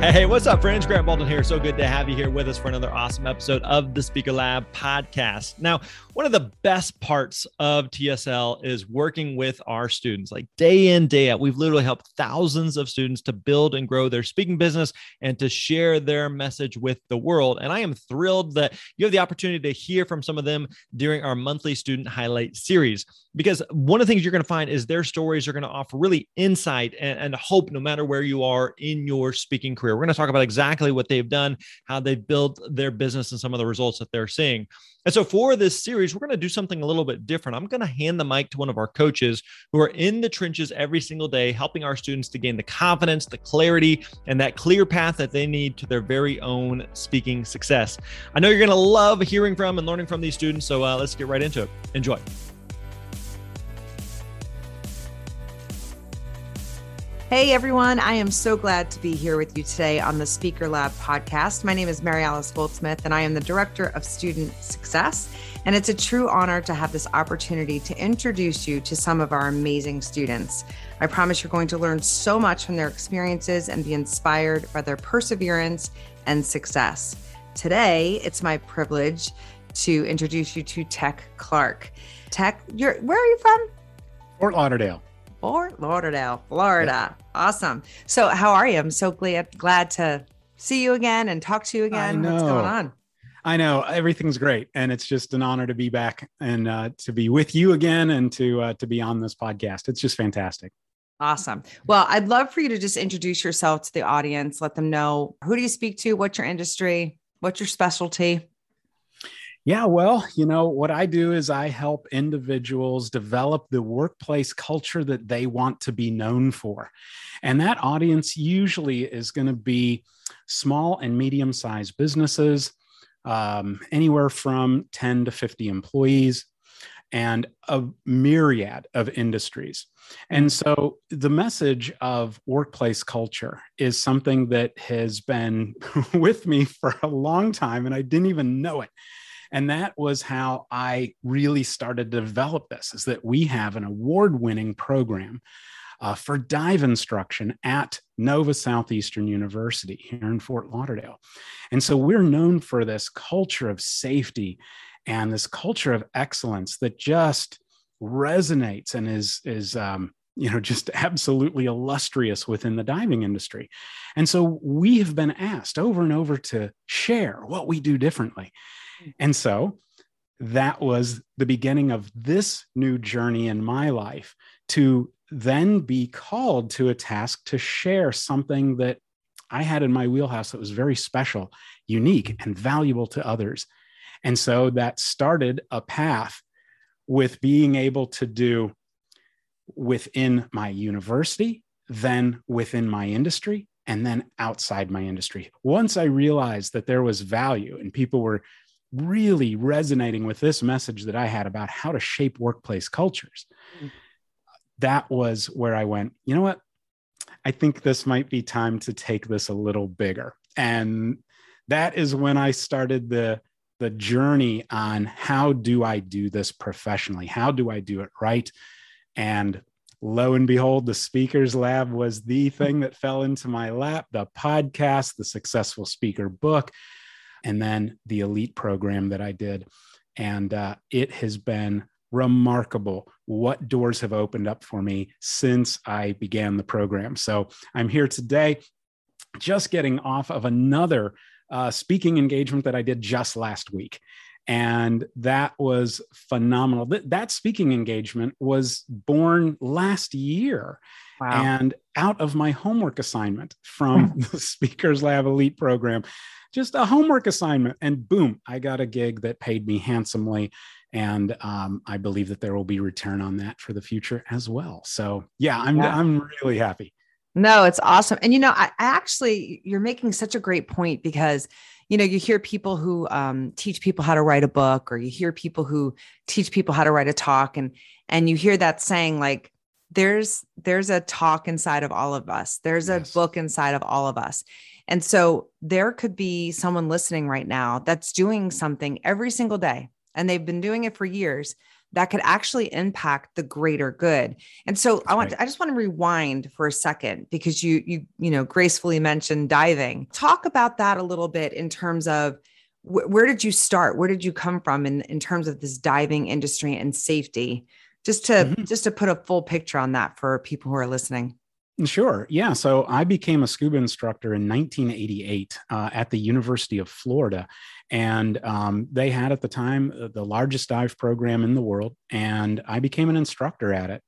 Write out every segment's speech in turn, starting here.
Hey, what's up, friends? Grant Baldwin here. So good to have you here with us for another awesome episode of the Speaker Lab podcast. Now, one of the best parts of TSL is working with our students, like day in, day out. We've literally helped thousands of students to build and grow their speaking business and to share their message with the world. And I am thrilled that you have the opportunity to hear from some of them during our monthly student highlight series. Because one of the things you're going to find is their stories are going to offer really insight and, and hope no matter where you are in your speaking career. We're going to talk about exactly what they've done, how they've built their business, and some of the results that they're seeing. And so for this series, we're going to do something a little bit different. I'm going to hand the mic to one of our coaches who are in the trenches every single day, helping our students to gain the confidence, the clarity, and that clear path that they need to their very own speaking success. I know you're going to love hearing from and learning from these students. So uh, let's get right into it. Enjoy. Hey everyone, I am so glad to be here with you today on the Speaker Lab podcast. My name is Maryalice Goldsmith, and I am the Director of Student Success. And it's a true honor to have this opportunity to introduce you to some of our amazing students. I promise you're going to learn so much from their experiences and be inspired by their perseverance and success. Today, it's my privilege to introduce you to Tec Clark. Tec, you're where are you from? Fort Lauderdale. Fort Lauderdale, Florida. Yeah. Awesome. So, how are you? I'm so glad glad to see you again and talk to you again. What's going on? I know everything's great, and it's just an honor to be back and uh, to be with you again, and to uh, to be on this podcast. It's just fantastic. Awesome. Well, I'd love for you to just introduce yourself to the audience. Let them know who do you speak to, what's your industry, what's your specialty. Yeah, well, you know, what I do is I help individuals develop the workplace culture that they want to be known for. And that audience usually is going to be small and medium sized businesses, um, anywhere from 10 to 50 employees, and a myriad of industries. And so the message of workplace culture is something that has been with me for a long time, and I didn't even know it and that was how I really started to develop this is that we have an award winning program uh, for dive instruction at Nova Southeastern University here in Fort Lauderdale. And so we're known for this culture of safety and this culture of excellence that just resonates and is, is, um, you know, just absolutely illustrious within the diving industry. And so we have been asked over and over to share what we do differently. And so that was the beginning of this new journey in my life to then be called to a task to share something that I had in my wheelhouse that was very special, unique, and valuable to others. And so that started a path with being able to do within my university, then within my industry, and then outside my industry. Once I realized that there was value and people were really resonating with this message that I had about how to shape workplace cultures. Mm. That was where I went, you know what? I think this might be time to take this a little bigger. And that is when I started the the journey on how do I do this professionally? How do I do it right? And lo and behold, the speakers lab was the thing that fell into my lap, the podcast, the successful speaker book and then the elite program that I did. And uh, it has been remarkable what doors have opened up for me since I began the program. So I'm here today just getting off of another uh, speaking engagement that I did just last week. And that was phenomenal. That, that speaking engagement was born last year. Wow. And out of my homework assignment from the Speakers Lab Elite program, just a homework assignment. And boom, I got a gig that paid me handsomely. And um, I believe that there will be return on that for the future as well. So yeah, I'm yeah. I'm really happy. No, it's awesome. And you know, I, I, actually you're making such a great point because you know you hear people who um, teach people how to write a book, or you hear people who teach people how to write a talk, and and you hear that saying like there's there's a talk inside of all of us. There's yes. a book inside of all of us. And so there could be someone listening right now that's doing something every single day and they've been doing it for years that could actually impact the greater good. And so I want right. I just want to rewind for a second because you you you know gracefully mentioned diving. Talk about that a little bit in terms of wh- where did you start? Where did you come from in in terms of this diving industry and safety? Just to mm-hmm. just to put a full picture on that for people who are listening. Sure. Yeah. So I became a scuba instructor in 1988 uh, at the University of Florida. And um, they had at the time uh, the largest dive program in the world. And I became an instructor at it.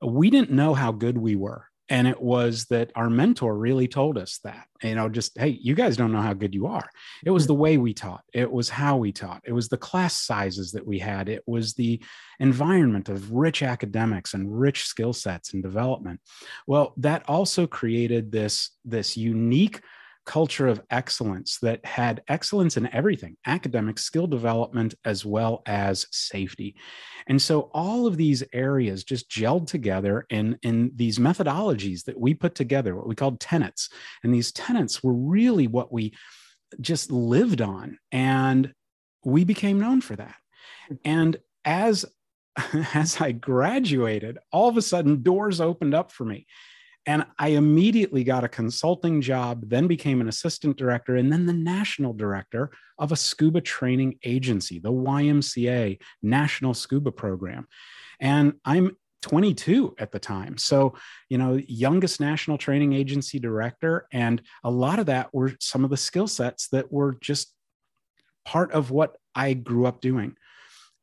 We didn't know how good we were and it was that our mentor really told us that you know just hey you guys don't know how good you are. It was hmm. the way we taught. It was how we taught. It was the class sizes that we had. It was the environment of rich academics and rich skill sets and development. Well that also created this this unique culture of excellence that had excellence in everything academic skill development as well as safety. And so all of these areas just gelled together in in these methodologies that we put together what we called tenets. And these tenets were really what we just lived on and we became known for that. And as as i graduated all of a sudden doors opened up for me and I immediately got a consulting job, then became an assistant director, and then the national director of a scuba training agency, the YMCA National Scuba Program. And I'm 22 at the time. So, you know, youngest national training agency director. And a lot of that were some of the skill sets that were just part of what I grew up doing.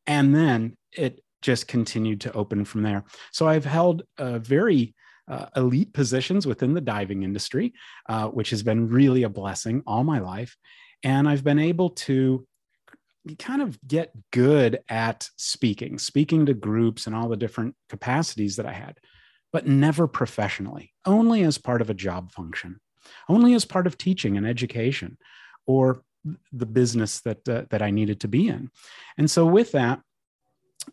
And then it just continued to open from there. So I've held a very uh, elite positions within the diving industry, uh, which has been really a blessing all my life. And I've been able to kind of get good at speaking, speaking to groups and all the different capacities that I had, but never professionally, only as part of a job function, only as part of teaching and education or the business that uh, that I needed to be in. And so with that,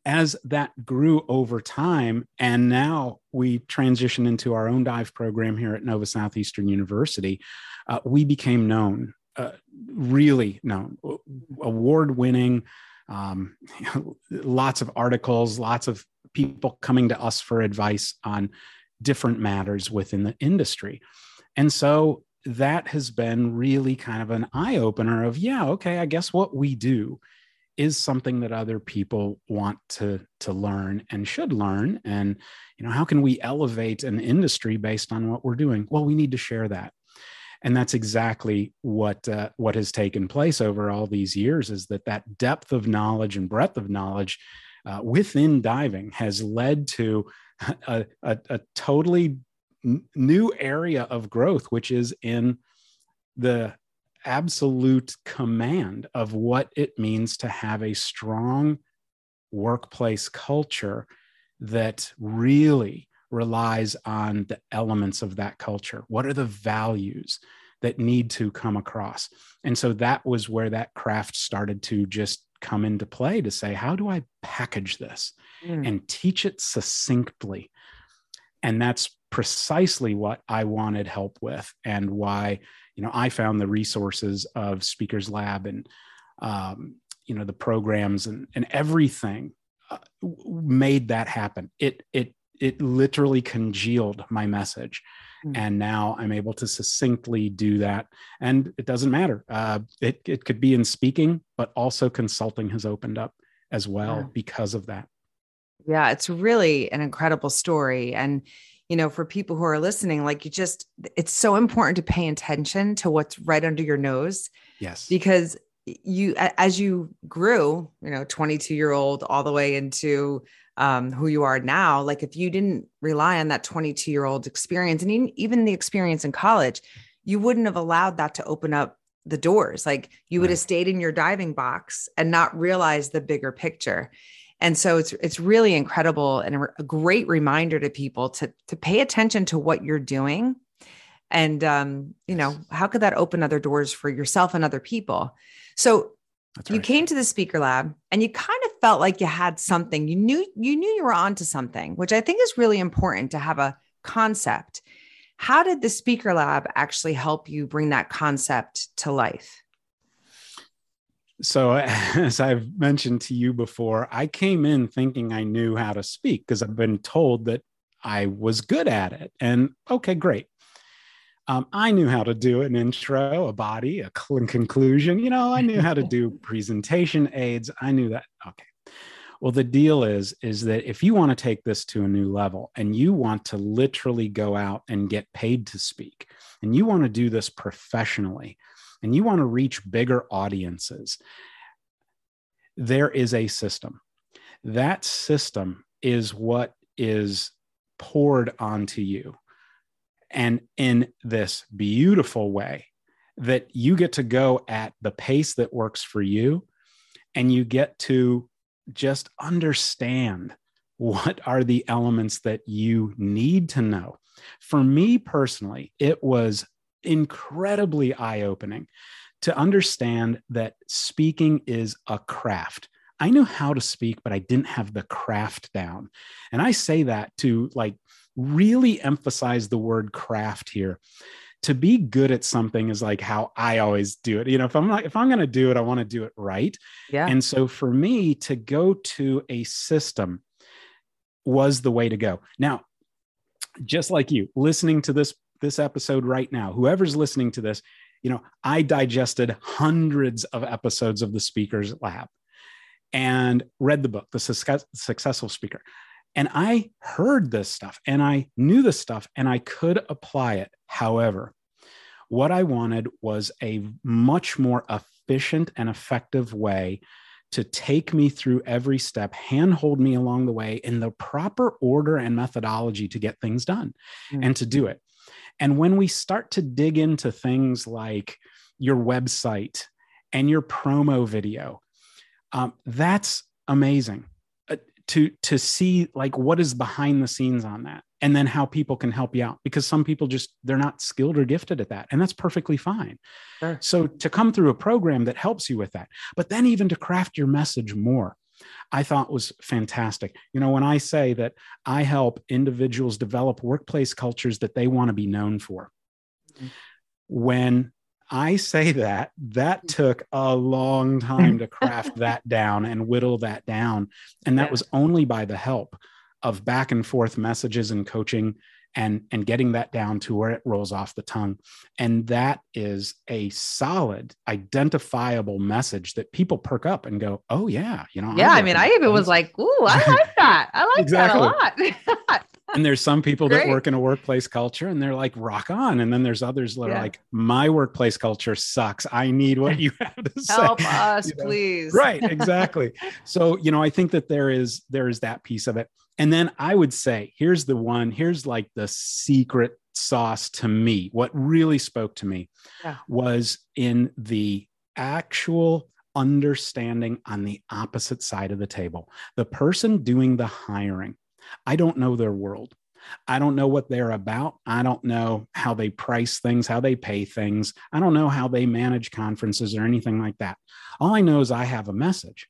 as that grew over time, and now we transitioned into our own dive program here at Nova Southeastern University, uh, we became known, uh, really known, award winning, um, lots of articles, lots of people coming to us for advice on different matters within the industry. And so that has been really kind of an eye opener of, yeah, okay, I guess what we do is something that other people want to to learn and should learn. And you know how can we elevate an industry based on what we're doing? Well we need to share that. And that's exactly what uh, what has taken place over all these years is that that depth of knowledge and breadth of knowledge uh, within diving has led to a, a, a totally n- new area of growth which is in the absolute command of what it means to have a strong workplace culture that really relies on the elements of that culture. What are the values that need to come across? And so that was where that craft started to just come into play to say, how do I package this mm. and teach it succinctly? And that's precisely what I wanted help with and why you know i found the resources of speakers lab and um, you know the programs and, and everything uh, made that happen. It it it literally congealed my message. Mm-hmm. and now i'm able to succinctly do that. And it doesn't matter. Uh, it, it could be in speaking but also consulting has opened up as well yeah. because of that. Yeah it's really an incredible story. And you know, for people who are listening, like you just, it's so important to pay attention to what's right under your nose. Yes. Because you as you grew you know 22 year old all the way into um, who you are now like if you didn't rely on that 22 year old experience and even the experience in college you wouldn't have allowed that to open up the doors like you would have stayed in your diving box and not realized the bigger picture and so it's it's really incredible and a, great reminder to people to to pay attention to what you're doing. And um, you know how could that open other doors for yourself and other people? So right. you came to the speaker lab and you kind of felt like you had something. You knew you knew you were onto something which i think is really important to have a concept. How did the speaker lab actually help you bring that concept to life so as i've mentioned to you before i came in thinking i knew how to speak because i've been told that i was good at it and okay great um, I knew how to do an intro, a body, a conclusion. You know, I knew how to do presentation aids. I knew that. Okay. Well, the deal is, is that if you want to take this to a new level and you want to literally go out and get paid to speak, and you want to do this professionally, and you want to reach bigger audiences, there is a system. That system is what is poured onto you and in this beautiful way that you get to go at the pace that works for you and you get to just understand what are the elements that you need to know. For me personally, it was incredibly eye opening to understand that speaking is a craft. I knew how to speak, but I didn't have the craft down. And I say that to like really emphasize the word craft here to be good at something is like how I always do it. You know, if I'm like, if I'm going to do it, I want to do it right. Yeah. And so for me to go to a system was the way to go. Now, just like you listening to this, this episode right now, whoever's listening to this, you know, I digested hundreds of episodes of the speakers lab and read the book, The Success, Successful Speaker. And I heard this stuff and I knew this stuff and I could apply it. However, what I wanted was a much more efficient and effective way to take me through every step, handhold me along the way in the proper order and methodology to get things done mm. and to do it. And when we start to dig into things like your website and your promo video, um, that's amazing to to see like what is behind the scenes on that and then how people can help you out because some people just they're not skilled or gifted at that and that's perfectly fine sure. so to come through a program that helps you with that but then even to craft your message more I thought was fantastic. You know, when I say that I help individuals develop workplace cultures that they want to be known for, mm-hmm. when I say that that took a long time to craft that down and whittle that down. And that was only by the help of back and forth messages and coaching and and getting that down to where it rolls off the tongue. And that is a solid identifiable message that people perk up and go oh yeah you know yeah i mean i even was like ooh i like that. I like exactly. that a lot. And there's some people that work in a workplace culture and they're like rock on. And then there's others that yeah. are like my workplace culture sucks. I need what you have to say. Help us you know? please. Right exactly. So you know i think that there is there is that piece of it and then i would say here's the one here's like the secret sauce to me what really spoke to me yeah. was in the actual understanding on the opposite side of the table the person doing the hiring I don't know their world. I don't know what they're about. I don't know how they price things, how they pay things. I don't know how they manage conferences or anything like that. All I know is I have a message.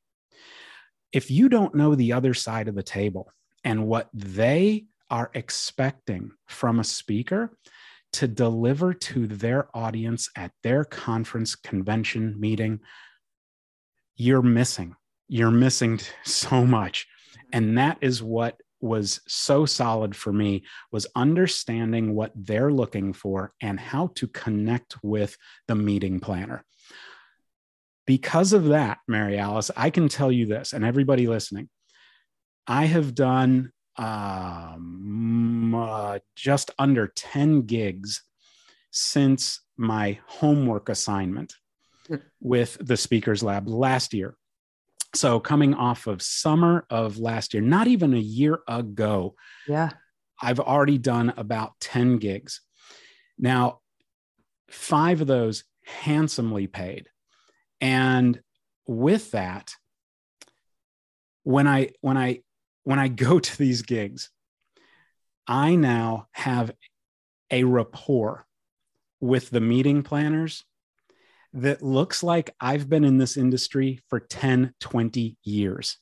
If you don't know the other side of the table and what they are expecting from a speaker to deliver to their audience at their conference, convention, meeting, you're missing. You're missing so much. And that is what was so solid for me was understanding what they're looking for and how to connect with the meeting planner. Because of that, Maryalice, I can tell you this, and everybody listening, I have done um, uh, just under 10 gigs since my homework assignment. with the Speakers Lab last year. So, coming off of summer of last year, not even a year ago, yeah, I've already done about 10 gigs. Now, five of those handsomely paid. And with that, when I when I when I go to these gigs, I now have a rapport with the meeting planners that looks like I've been in this industry for 10, 20 years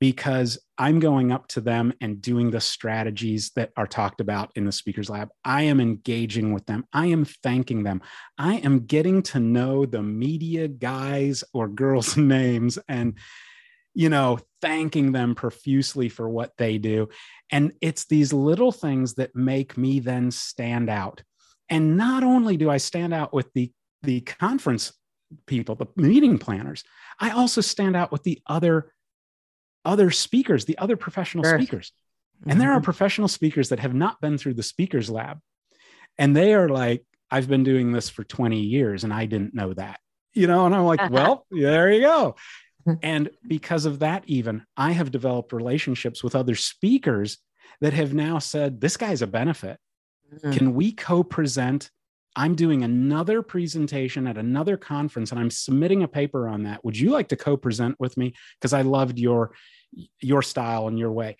because I'm going up to them and doing the strategies that are talked about in the speakers lab. I am engaging with them. I am thanking them. I am getting to know the media guys or girls' names and, you know, thanking them profusely for what they do. And it's these little things that make me then stand out. And not only do I stand out with the, the conference people, the meeting planners, I also stand out with the other other speakers, the other professional sure. speakers. Mm-hmm. And there are mm-hmm. professional speakers that have not been through the speakers lab. And they are like, I've been doing this for 20 years and I didn't know that. You know, and I'm like, well, there you go. and because of that, even I have developed relationships with other speakers that have now said, this guy's a benefit. Mm-hmm. Can we co present I'm doing another presentation at another conference and I'm submitting a paper on that. Would you like to co-present with me? Because I loved your your style and your way.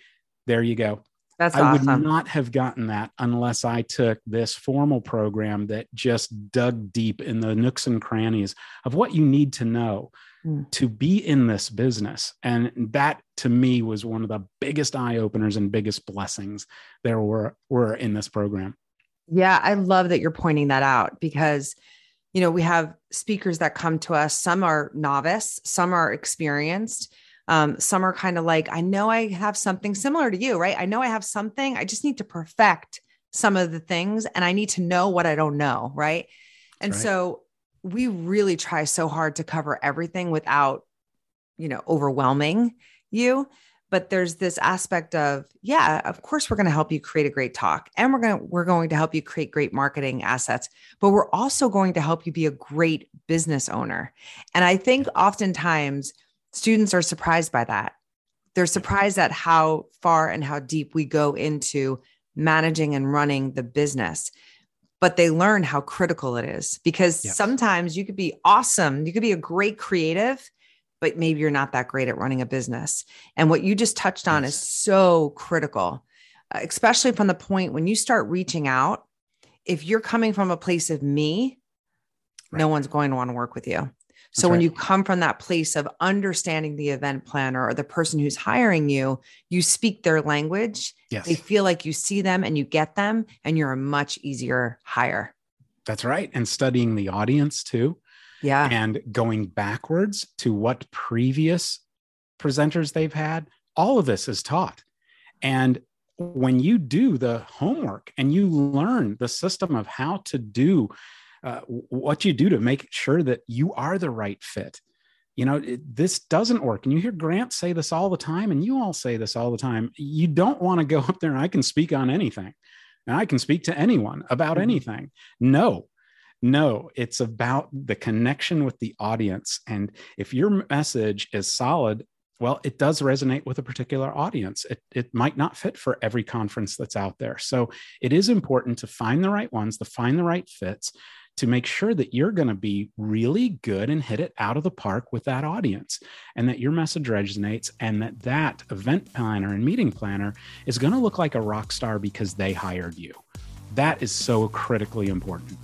There you go. That's I awesome. would not have gotten that unless I took this formal program that just dug deep in the nooks and crannies of what you need to know mm. to be in this business. And that to me was one of the biggest eye openers and biggest blessings there were, were in this program. Yeah, I love that you're pointing that out because you know, we have speakers that come to us. Some are novice, some are experienced. Um, some are kind of like, I know I have something similar to you, right? I know I have something. I just need to perfect some of the things and I need to know what I don't know, right? And right. so we really try so hard to cover everything without, you know, overwhelming you but there's this aspect of yeah of course we're going to help you create a great talk and we're going to we're going to help you create great marketing assets but we're also going to help you be a great business owner and i think oftentimes students are surprised by that they're surprised at how far and how deep we go into managing and running the business but they learn how critical it is because sometimes you could be awesome you could be a great creative but maybe you're not that great at running a business. And what you just touched on yes. is so critical, uh, especially from the point when you start reaching out. If you're coming from a place of me, right. no one's going to want to work with you. So That's when right. you come from that place of understanding the event planner or the person who's hiring you, you speak their language. Yes. They feel like you see them and you get them, and you're a much easier hire. That's right. And studying the audience too. Yeah. And going backwards to what previous presenters they've had, all of this is taught. And when you do the homework and you learn the system of how to do uh, what you do to make sure that you are the right fit, you know, it, this doesn't work. And you hear Grant say this all the time, and you all say this all the time. You don't want to go up there and I can speak on anything and I can speak to anyone about mm-hmm. anything. No, no, it's about the connection with the audience. And if your message is solid, well, it does resonate with a particular audience. It, it might not fit for every conference that's out there. So it is important to find the right ones, to find the right fits, to make sure that you're going to be really good and hit it out of the park with that audience and that your message resonates and that that event planner and meeting planner is going to look like a rock star because they hired you. That is so critically important.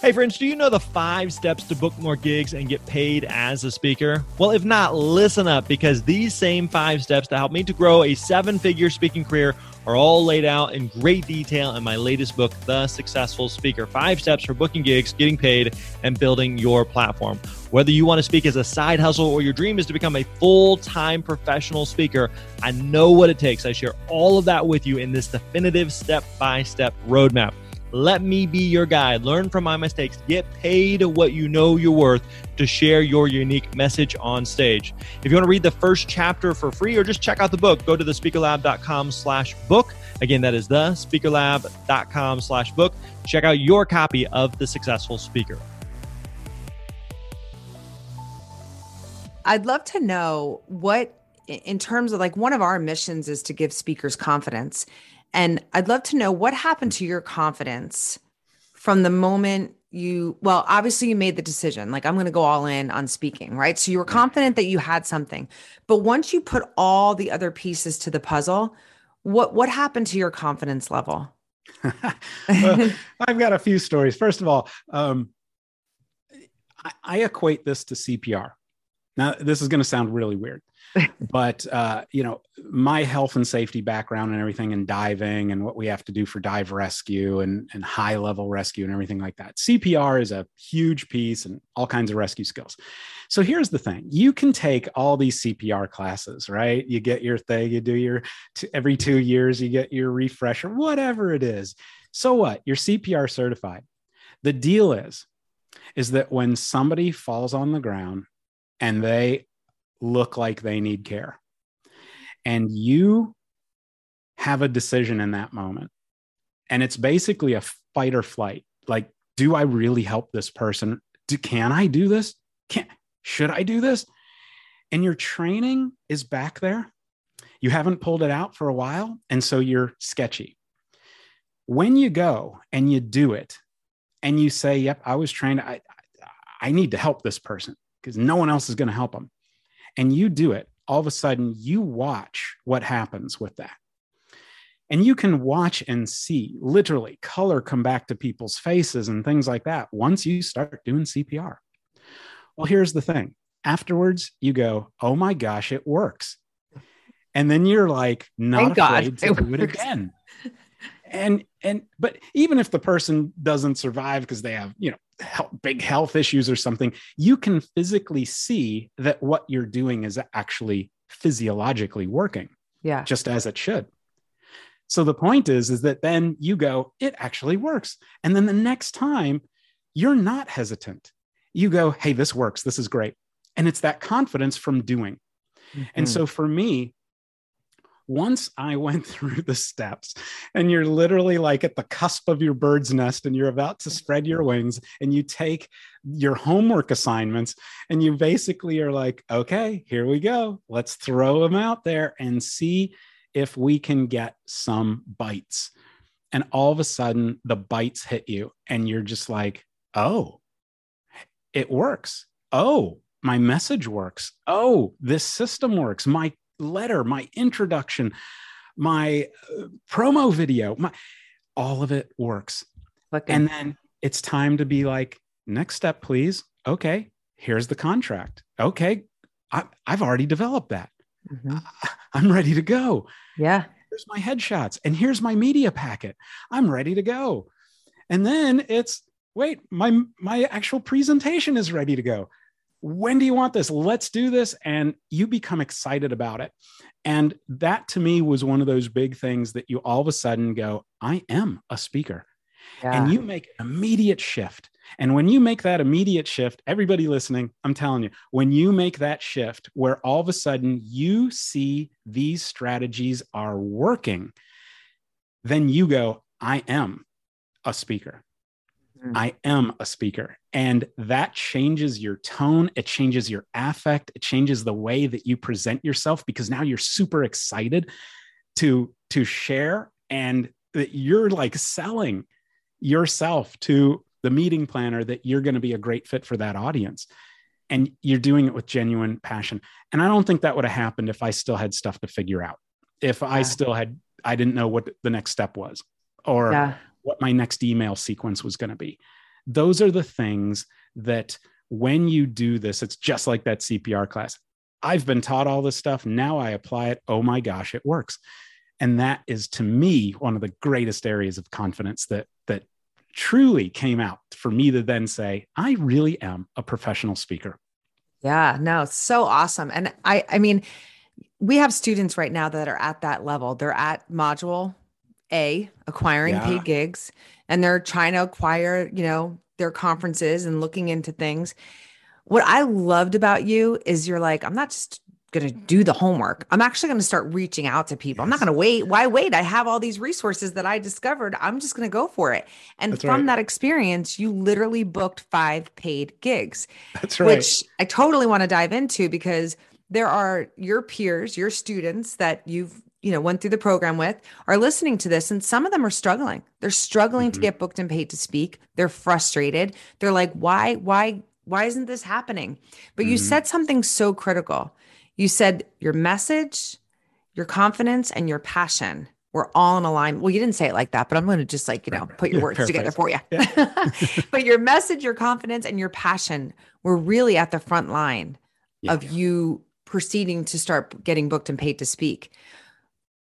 Hey, friends, do you know the five steps to book more gigs and get paid as a speaker? Well, if not, listen up because these same five steps to help me to grow a seven figure speaking career are all laid out in great detail in my latest book, The Successful Speaker Five Steps for Booking Gigs, Getting Paid, and Building Your Platform. Whether you want to speak as a side hustle or your dream is to become a full time professional speaker, I know what it takes. I share all of that with you in this definitive step by step roadmap. Let me be your guide. Learn from my mistakes. Get paid what you know you're worth to share your unique message on stage. If you want to read the first chapter for free or just check out the book, go to thespeakerlab.com slash book. Again, that is thespeakerlab.com slash book. Check out your copy of The Successful Speaker. I'd love to know what, in terms of like one of our missions is to give speakers confidence. And I'd love to know what happened to your confidence from the moment you, well, obviously you made the decision, like, I'm going to go all in on speaking, right? So you were confident that you had something. But once you put all the other pieces to the puzzle, what what happened to your confidence level? well, I've got a few stories. First of all, um, I, I equate this to CPR. Now, this is going to sound really weird, but uh, you know, my health and safety background and everything, and diving, and what we have to do for dive rescue and, and high level rescue and everything like that. CPR is a huge piece, and all kinds of rescue skills. So here's the thing: you can take all these CPR classes, right? You get your thing, you do your every two years, you get your refresher, whatever it is. So what? You're CPR certified. The deal is, is that when somebody falls on the ground and they look like they need care. And you have a decision in that moment. And it's basically a fight or flight. Like, do I really help this person? Do, can I do this? Can should I do this? And your training is back there. You haven't pulled it out for a while. And so you're sketchy. When you go and you do it and you say, Yep, I was trained, I, I need to help this person because no one else is going to help them. And you do it, all of a sudden you watch what happens with that. And you can watch and see literally color come back to people's faces and things like that once you start doing CPR. Well, here's the thing afterwards, you go, oh my gosh, it works. And then you're like, not Thank afraid God, to do it again. And, and, but even if the person doesn't survive because they have, you know, health, big health issues or something, you can physically see that what you're doing is actually physiologically working. Yeah. Just as it should. So the point is, is that then you go, it actually works. And then the next time you're not hesitant. You go, hey, this works. This is great. And it's that confidence from doing. Mm-hmm. And so for me, once I went through the steps and you're literally like at the cusp of your bird's nest and you're about to spread your wings and you take your homework assignments and you basically are like, okay, here we go. Let's throw them out there and see if we can get some bites. And all of a sudden, the bites hit you and you're just like, oh, it works. Oh, my message works. Oh, this system works. My letter, my introduction, my uh, promo video, my all of it works. Okay. And then it's time to be like, next step, please. Okay, here's the contract. Okay, I, have already developed that. Mm-hmm. I, am ready to go. Yeah. Here's my headshots and here's my media packet. I'm ready to go. And then it's wait, my my actual presentation is ready to go when do you want this? Let's do this. And you become excited about it. And that to me was one of those big things that you all of a sudden go, I am a speaker. Yeah. And you make an immediate shift. And when you make that immediate shift, everybody listening, I'm telling you, when you make that shift where all of a sudden you see these strategies are working, then you go, I am a speaker. Mm. I am a speaker. And that changes your tone. It changes your affect. It changes the way that you present yourself because now you're super excited to, to share and that you're like selling yourself to the meeting planner that you're going to be a great fit for that audience. And you're doing it with genuine passion. And I don't think that would have happened if I still had stuff to figure out. If I still had, I didn't know what the next step was or yeah what my next email sequence was going to be. Those are the things that when you do this, it's just like that CPR class. I've been taught all this stuff. Now I apply it. Oh my gosh, it works. And that is to me one of the greatest areas of confidence that that truly came out for me to then say, I really am a professional speaker. Yeah, no, so awesome. And I I mean, we have students right now that are at that level. They're at module a, acquiring yeah. paid gigs. And they're trying to acquire, you know, their conferences and looking into things. What I loved about you is you're like, I'm not just going to do the homework. I'm actually going to start reaching out to people. Yes. I'm not going to wait. Why wait? I have all these resources that I discovered. I'm just going to go for it. And That's from right. that experience, you literally booked five paid gigs. That's right. Which I totally want to dive into because there are your peers, your students that you've you know went through the program with are listening to this and some of them are struggling they're struggling mm-hmm. to get booked and paid to speak they're frustrated they're like why why why isn't this happening but mm-hmm. you said something so critical you said your message, your confidence, and your passion were all in alignment. Well, you didn't say it like that, but I'm going to just like, you know, put your words together for you. Yeah. but your message, your confidence, and your passion were really at the front line yeah. of you proceeding to start getting booked and paid to speak.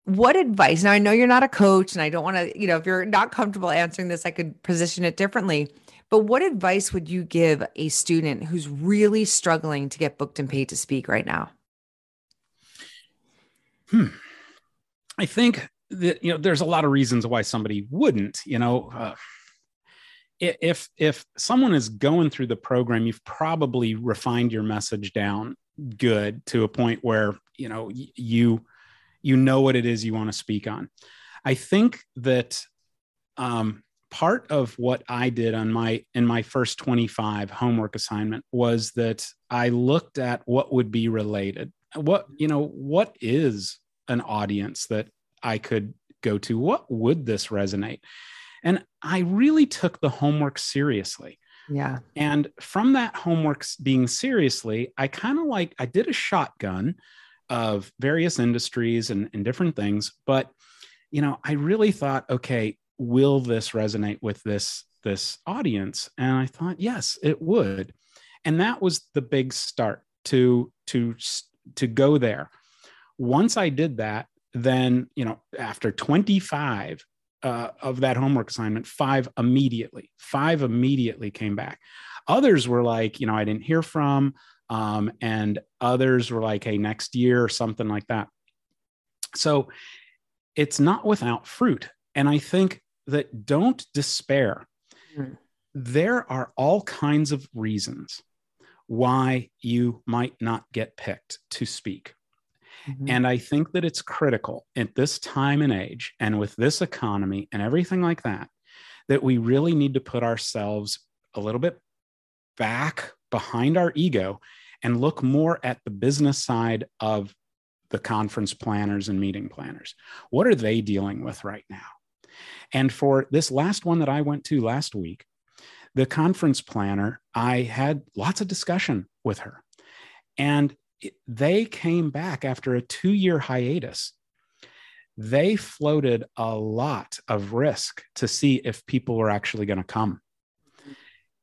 What advice? Now, I know you're not a coach, and I don't want to, you know, if you're not comfortable answering this, I could position it differently. But what advice would you give a student who's really struggling to get booked and paid to speak right now? Hmm. I think that you know there's a lot of reasons why somebody wouldn't. You know, uh, if if someone is going through the program, you've probably refined your message down good to a point where you know you you know what it is you want to speak on. I think that um, part of what I did on my in my first 25 homework assignment was that I looked at what would be related. What you know, what is an audience that I could go to? What would this resonate? And I really took the homework seriously. Yeah. And from that homework being seriously, I kind of like, I did a shotgun of various industries and, and different things. But, you know, I really thought, okay, will this resonate with this this audience and i thought yes it would and that was the big start to to to go there once I did that, then, you know, after 25 uh, of that homework assignment, five immediately, five immediately came back. Others were like, you know, I didn't hear from, um, and others were like, hey, next year or something like that. So it's not without fruit. And I think that don't despair. Mm. There are all kinds of reasons why you might not get picked to speak. Mm-hmm. And I think that it's critical at this time and age and with this economy and everything like that, that we really need to put ourselves a little bit back behind our ego and look more at the business side of the conference planners and meeting planners. What are they dealing with right now? And for this last one that I went to last week, the conference planner, I had lots of discussion with her. And they came back after a two year hiatus. They floated a lot of risk to see if people were actually going to come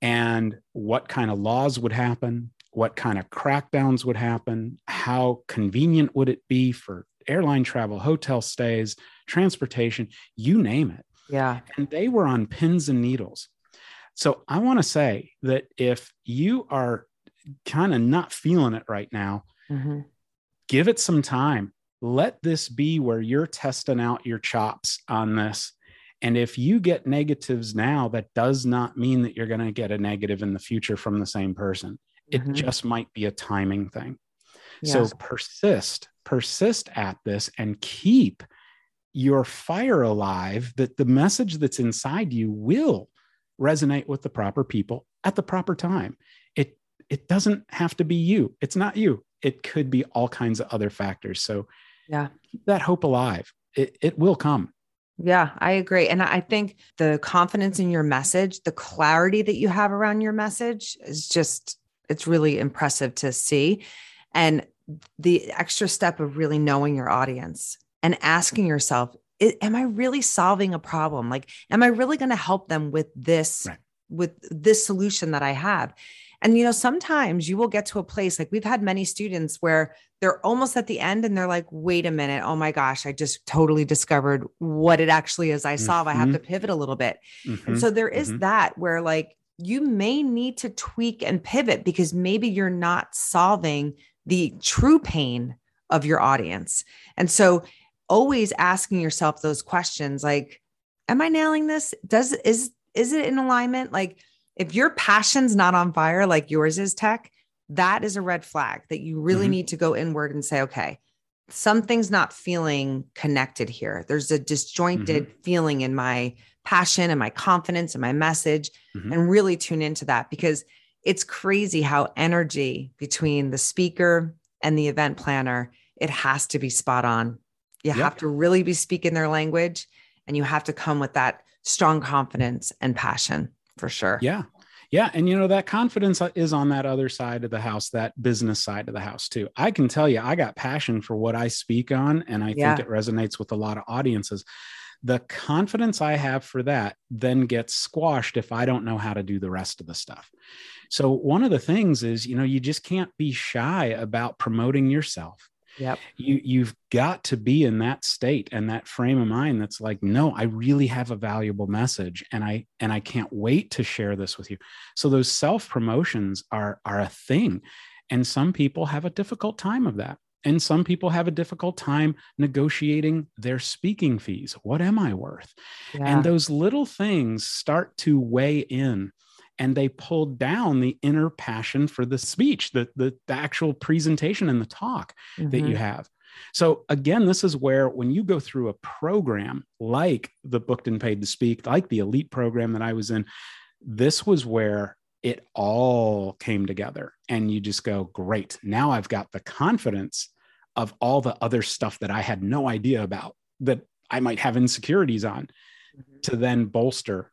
and what kind of laws would happen, what kind of crackdowns would happen, how convenient would it be for airline travel, hotel stays, transportation, you name it. Yeah. And they were on pins and needles. So I want to say that if you are kind of not feeling it right now, mm-hmm. give it some time. Let this be where you're testing out your chops on this. And if you get negatives now, that does not mean that you're going to get a negative in the future from the same person. It mm-hmm. just might be a timing thing. Yes. So persist, persist at this and keep your fire alive that the message that's inside you will resonate with the proper people at the proper time it it doesn't have to be you. It's not you. It could be all kinds of other factors. So yeah, keep that hope alive. It, it will come. Yeah, I agree. And I think the confidence in your message, the clarity that you have around your message is just, it's really impressive to see. And the extra step of really knowing your audience and asking yourself, am I really solving a problem? Like, am I really going to help them with this, right. with this solution that I have? And, you know, sometimes you will get to a place like we've had many students where they're almost at the end and they're like, wait a minute. Oh my gosh, I just totally discovered what it actually is I solve. Mm-hmm. I have to mm-hmm. pivot a little bit. Mm-hmm. And so there is mm-hmm. that where like you may need to tweak and pivot because maybe you're not solving the true pain of your audience. And so always asking yourself those questions like, am I nailing this? Does is is it in alignment? Like if your passion's not on fire like yours is Tec, that is a red flag that you really mm-hmm. need to go inward and say, okay, something's not feeling connected here. There's a disjointed mm-hmm. feeling in my passion and my confidence and my message, mm-hmm. and really tune into that because it's crazy how energy between the speaker and the event planner, it has to be spot on. You yep. have to really be speaking their language and you have to come with that strong confidence and passion for sure. Yeah. Yeah. And, you know, that confidence is on that other side of the house, that business side of the house, too. I can tell you, I got passion for what I speak on, and I yeah. think it resonates with a lot of audiences. The confidence I have for that then gets squashed if I don't know how to do the rest of the stuff. So, one of the things is, you know, you just can't be shy about promoting yourself. Yep. You you've got to be in that state and that frame of mind that's like, no, I really have a valuable message and I and I can't wait to share this with you. So those self-promotions are are a thing. And some people have a difficult time of that. And some people have a difficult time negotiating their speaking fees. What am I worth? Yeah. And those little things start to weigh in and they pull down the inner passion for the speech, the, the, the actual presentation and the talk mm-hmm. that you mm-hmm. have. So, again, this is where when you go through a program like the Booked and Paid to Speak, like the elite program that I was in, this was where it all came together. And you just go, great, now I've got the confidence of all the other stuff that I had no idea about that I might have insecurities on mm-hmm. to then bolster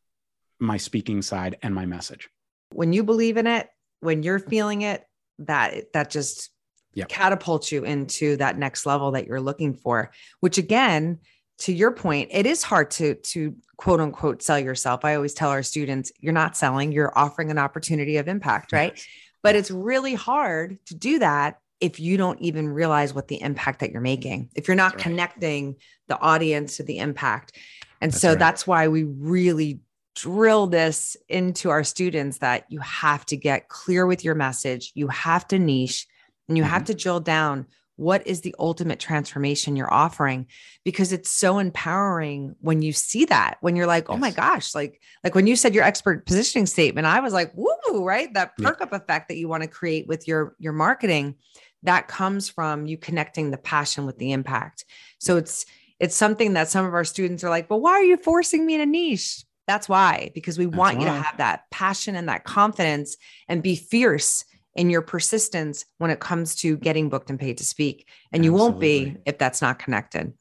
my speaking side and my message. When you believe in it, when you're feeling it, that that just yep. catapults you into that next level that you're looking for, which again, to your point, it is hard to to quote unquote sell yourself. I always tell our students, you're not selling, you're offering an opportunity of impact, right? Yes. But it's really hard to do that if you don't even realize what the impact that you're making. If you're not right. connecting the audience to the impact. And that's so right. that's why we really drill this into our students that you have to get clear with your message, you have to niche, and you mm-hmm. have to drill down what is the ultimate transformation you're offering? Because it's so empowering when you see that when you're like oh my gosh like like when you said your expert positioning statement i was like woo right? That perk up effect that you want to create with your your marketing that comes from you connecting the passion with the impact. So it's it's something that some of our students are like well why are you forcing me in a niche? That's why, because we That's want why. you to have that passion and that confidence and be fierce in your persistence when it comes to getting booked and paid to speak. And Absolutely. you won't be if that's not connected.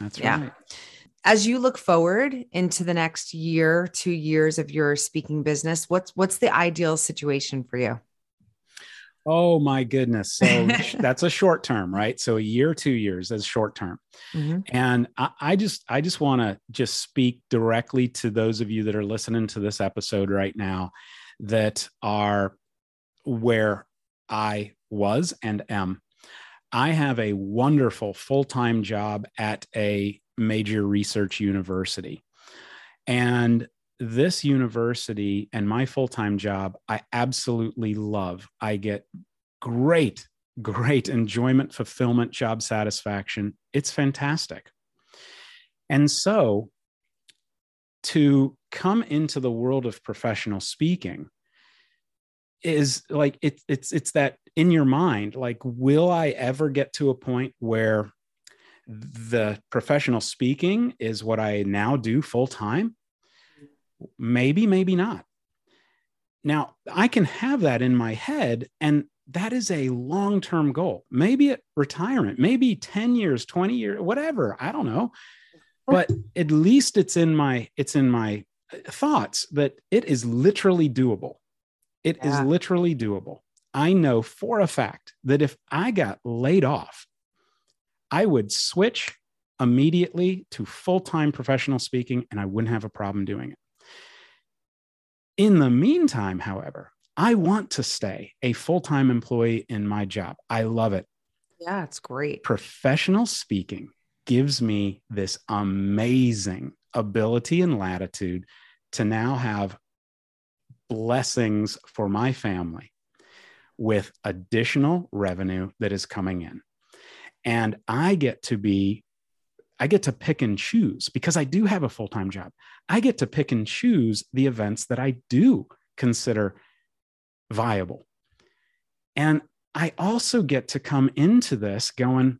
That's yeah. right. As you look forward into the next year, two years of your speaking business, what's what's the ideal situation for you? Oh my goodness. So that's a short term, right? So a year, two years as short term. Mm-hmm. And I, I, just, I just want to just speak directly to those of you that are listening to this episode right now that are where I was and am. I have a wonderful full time job at a major research university. And this university and my full time job, I absolutely love. I get great, great enjoyment, fulfillment, job satisfaction. It's fantastic. And so to come into the world of professional speaking is like it, it's it's that in your mind like will i ever get to a point where the professional speaking is what i now do full time Maybe, maybe not. Now, I can have that in my head, and that is a long term goal. Maybe at retirement, maybe 10 years, 20 years, whatever. I don't know. But at least it's in my it's in my uh, thoughts that it is literally doable. It yeah. is literally doable. I know for a fact that if I got laid off, I would switch immediately to full time professional speaking and I wouldn't have a problem doing it. In the meantime, however, I want to stay a full time employee in my job. I love it. Yeah, it's great. Professional speaking gives me this amazing ability and latitude to now have blessings for my family with additional revenue that is coming in. And I get to be I get to pick and choose because I do have a full time job. I get to pick and choose the events that I do consider viable. And I also get to come into this going,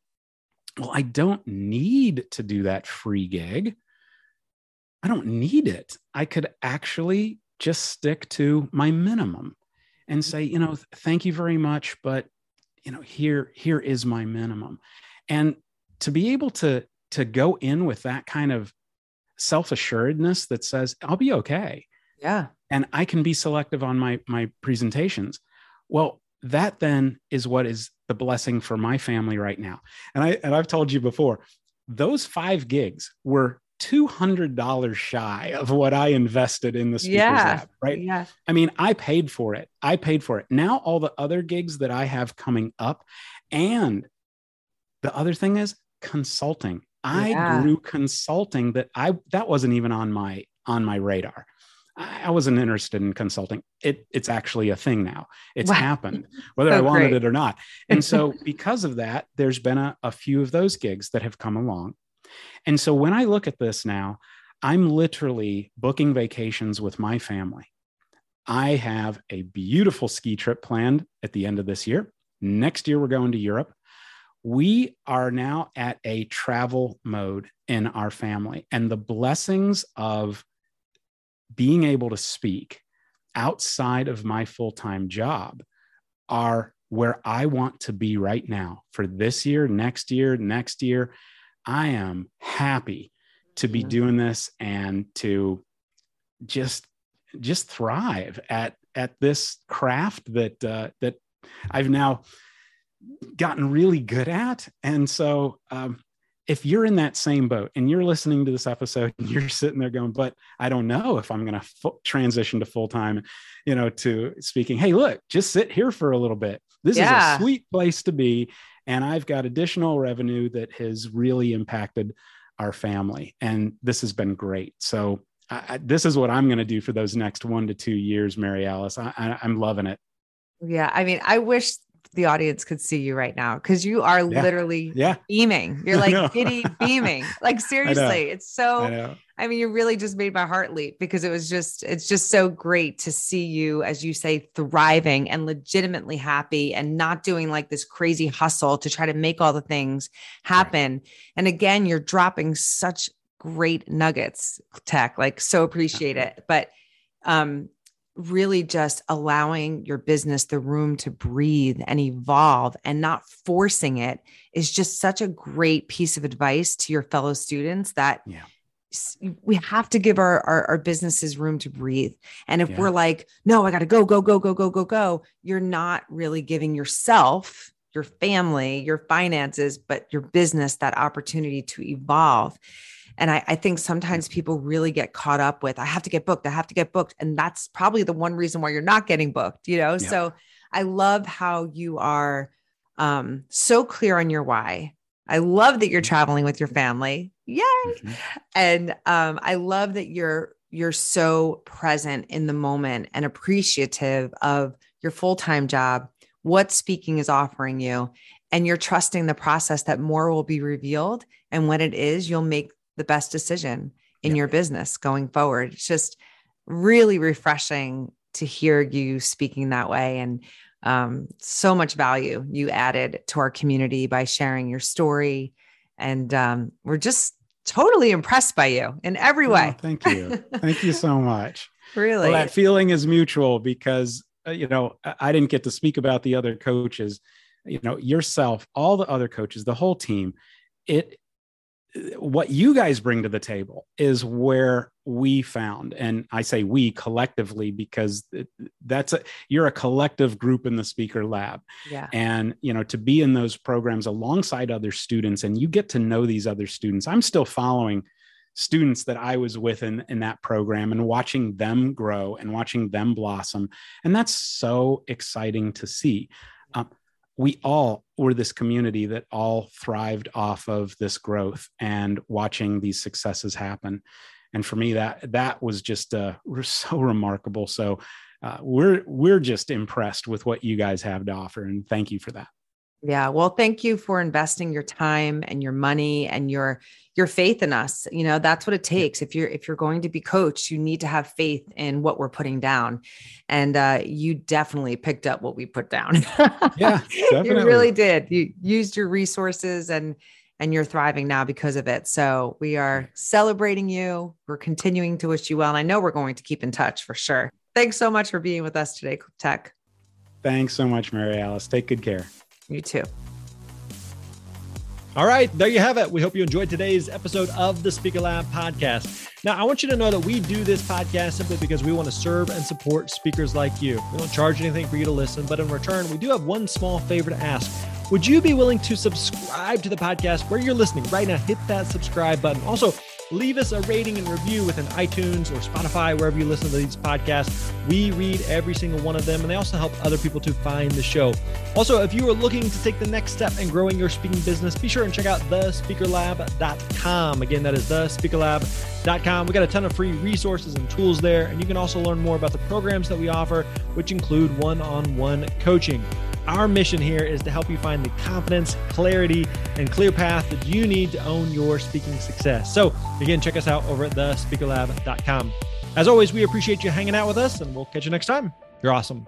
well, I don't need to do that free gig. I don't need it. I could actually just stick to my minimum and mm-hmm. say, you know, thank you very much, but you know, here here is my minimum. And to be able to to go in with that kind of self-assuredness that says I'll be okay. Yeah. And I can be selective on my my presentations. Well, that then is what is the blessing for my family right now. And I and I've told you before, those 5 gigs were $200 shy of what I invested in the speakers yeah, lab, right? Yeah. I mean, I paid for it. I paid for it. Now all the other gigs that I have coming up and the other thing is consulting. I Yeah. grew consulting that I that wasn't even on my on my radar. I I wasn't interested in consulting. It it's actually a thing now. It's Wow. happened, whether So I oh, wanted great. it or not. And so because of that, there's been a, a few of those gigs that have come along. And so when I look at this now, I'm literally booking vacations with my family. I have a beautiful ski trip planned at the end of this year. Next year, we're going to Europe. We are now at a travel mode in our family, and the blessings of being able to speak outside of my full time job are where I want to be right now for this year, next year, next year. I am happy to be doing this and to just just thrive at at this craft that uh, that I've now gotten really good at. And so, um, if you're in that same boat and you're listening to this episode and you're sitting there going, "But I don't know if I'm going to fu- transition to full time," you know, to speaking. Hey, look, just sit here for a little bit. This Yeah. is a sweet place to be, and I've got additional revenue that has really impacted our family, and this has been great. So. I, this is what I'm going to do for those next one to two years, Maryalice. I, I, I'm loving it. Yeah. I mean, I wish the audience could see you right now because you are Yeah. literally Yeah, beaming. You're like giddy beaming. Like seriously, it's so I. I mean, you really just made my heart leap because it was just, it's just so great to see you, as you say, thriving and legitimately happy and not doing like this crazy hustle to try to make all the things happen. And again, you're dropping such great nuggets, Tec, like so appreciate it. But, um, really just allowing your business the room to breathe and evolve and not forcing it is just such a great piece of advice to your fellow students that Yeah. we have to give our, our our businesses room to breathe and if Yeah. we're like no i got to go go go go go go go you're not really giving yourself your family your finances but your business that opportunity to evolve and I, I think sometimes people really get caught up with i have to get booked i have to get booked and that's probably the one reason why you're not getting booked you know? Yeah. so i love how you are um, so clear on your why. I love that you're traveling with your family. Yay! Mhm. and um, i love that you're you're so present in the moment and appreciative of your full-time job what speaking is offering you and you're trusting the process that more will be revealed and when it is you'll make the best decision in Yeah. your business going forward it's just really refreshing to hear you speaking that way and um, so much value you added to our community by sharing your story and um, we're just totally impressed by you in every Oh, way thank you. Thank you so much. really Well, that feeling is mutual because, uh, you know, I I didn't get to speak about the other coaches, you know, yourself, all the other coaches, the whole team. It, what you guys bring to the table is where we found, and I say we collectively because that's a, you're a collective group in the speaker lab. yeah. And you know to be in those programs alongside other students and you get to know these other students. I'm still following students that i was with in, in that program and watching them grow and watching them blossom. And that's so exciting to see. Um, we all were this community that all thrived off of this growth and watching these successes happen. And for me that that was just uh, so remarkable. So uh, we're we're just impressed with what you guys have to offer and thank you for that Yeah. Well, thank you for investing your time and your money and your your faith in us. You know, that's what it takes. If you're if you're going to be coached, you need to have faith in what we're putting down. And uh, you definitely picked up what we put down. yeah, definitely. you really did. You used your resources and and you're thriving now because of it. So we are celebrating you. We're continuing to wish you well. And I know we're going to keep in touch for sure. Thanks so much for being with us today, Tec. Thanks so much, Maryalice. Take good care. You too. All right, there you have it. We hope you enjoyed today's episode of the Speaker Lab podcast. Now, I want you to know that we do this podcast simply because we want to serve and support speakers like you. We don't charge anything for you to listen, but in return, we do have one small favor to ask. Would you be willing to subscribe to the podcast where you're listening right now? Hit that subscribe button. Also, leave us a rating and review within iTunes or Spotify, wherever you listen to these podcasts. We read every single one of them, and they also help other people to find the show. Also, if you are looking to take the next step in growing your speaking business, be sure and check out thespeakerlab.com. Again, that is thespeakerlab.com. We got a ton of free resources and tools there, and you can also learn more about the programs that we offer, which include one on one coaching. Our mission here is to help you find the confidence, clarity, and clear path that you need to own your speaking success. So, again, check us out over at thespeakerlab.com. As always, we appreciate you hanging out with us, and we'll catch you next time. You're awesome.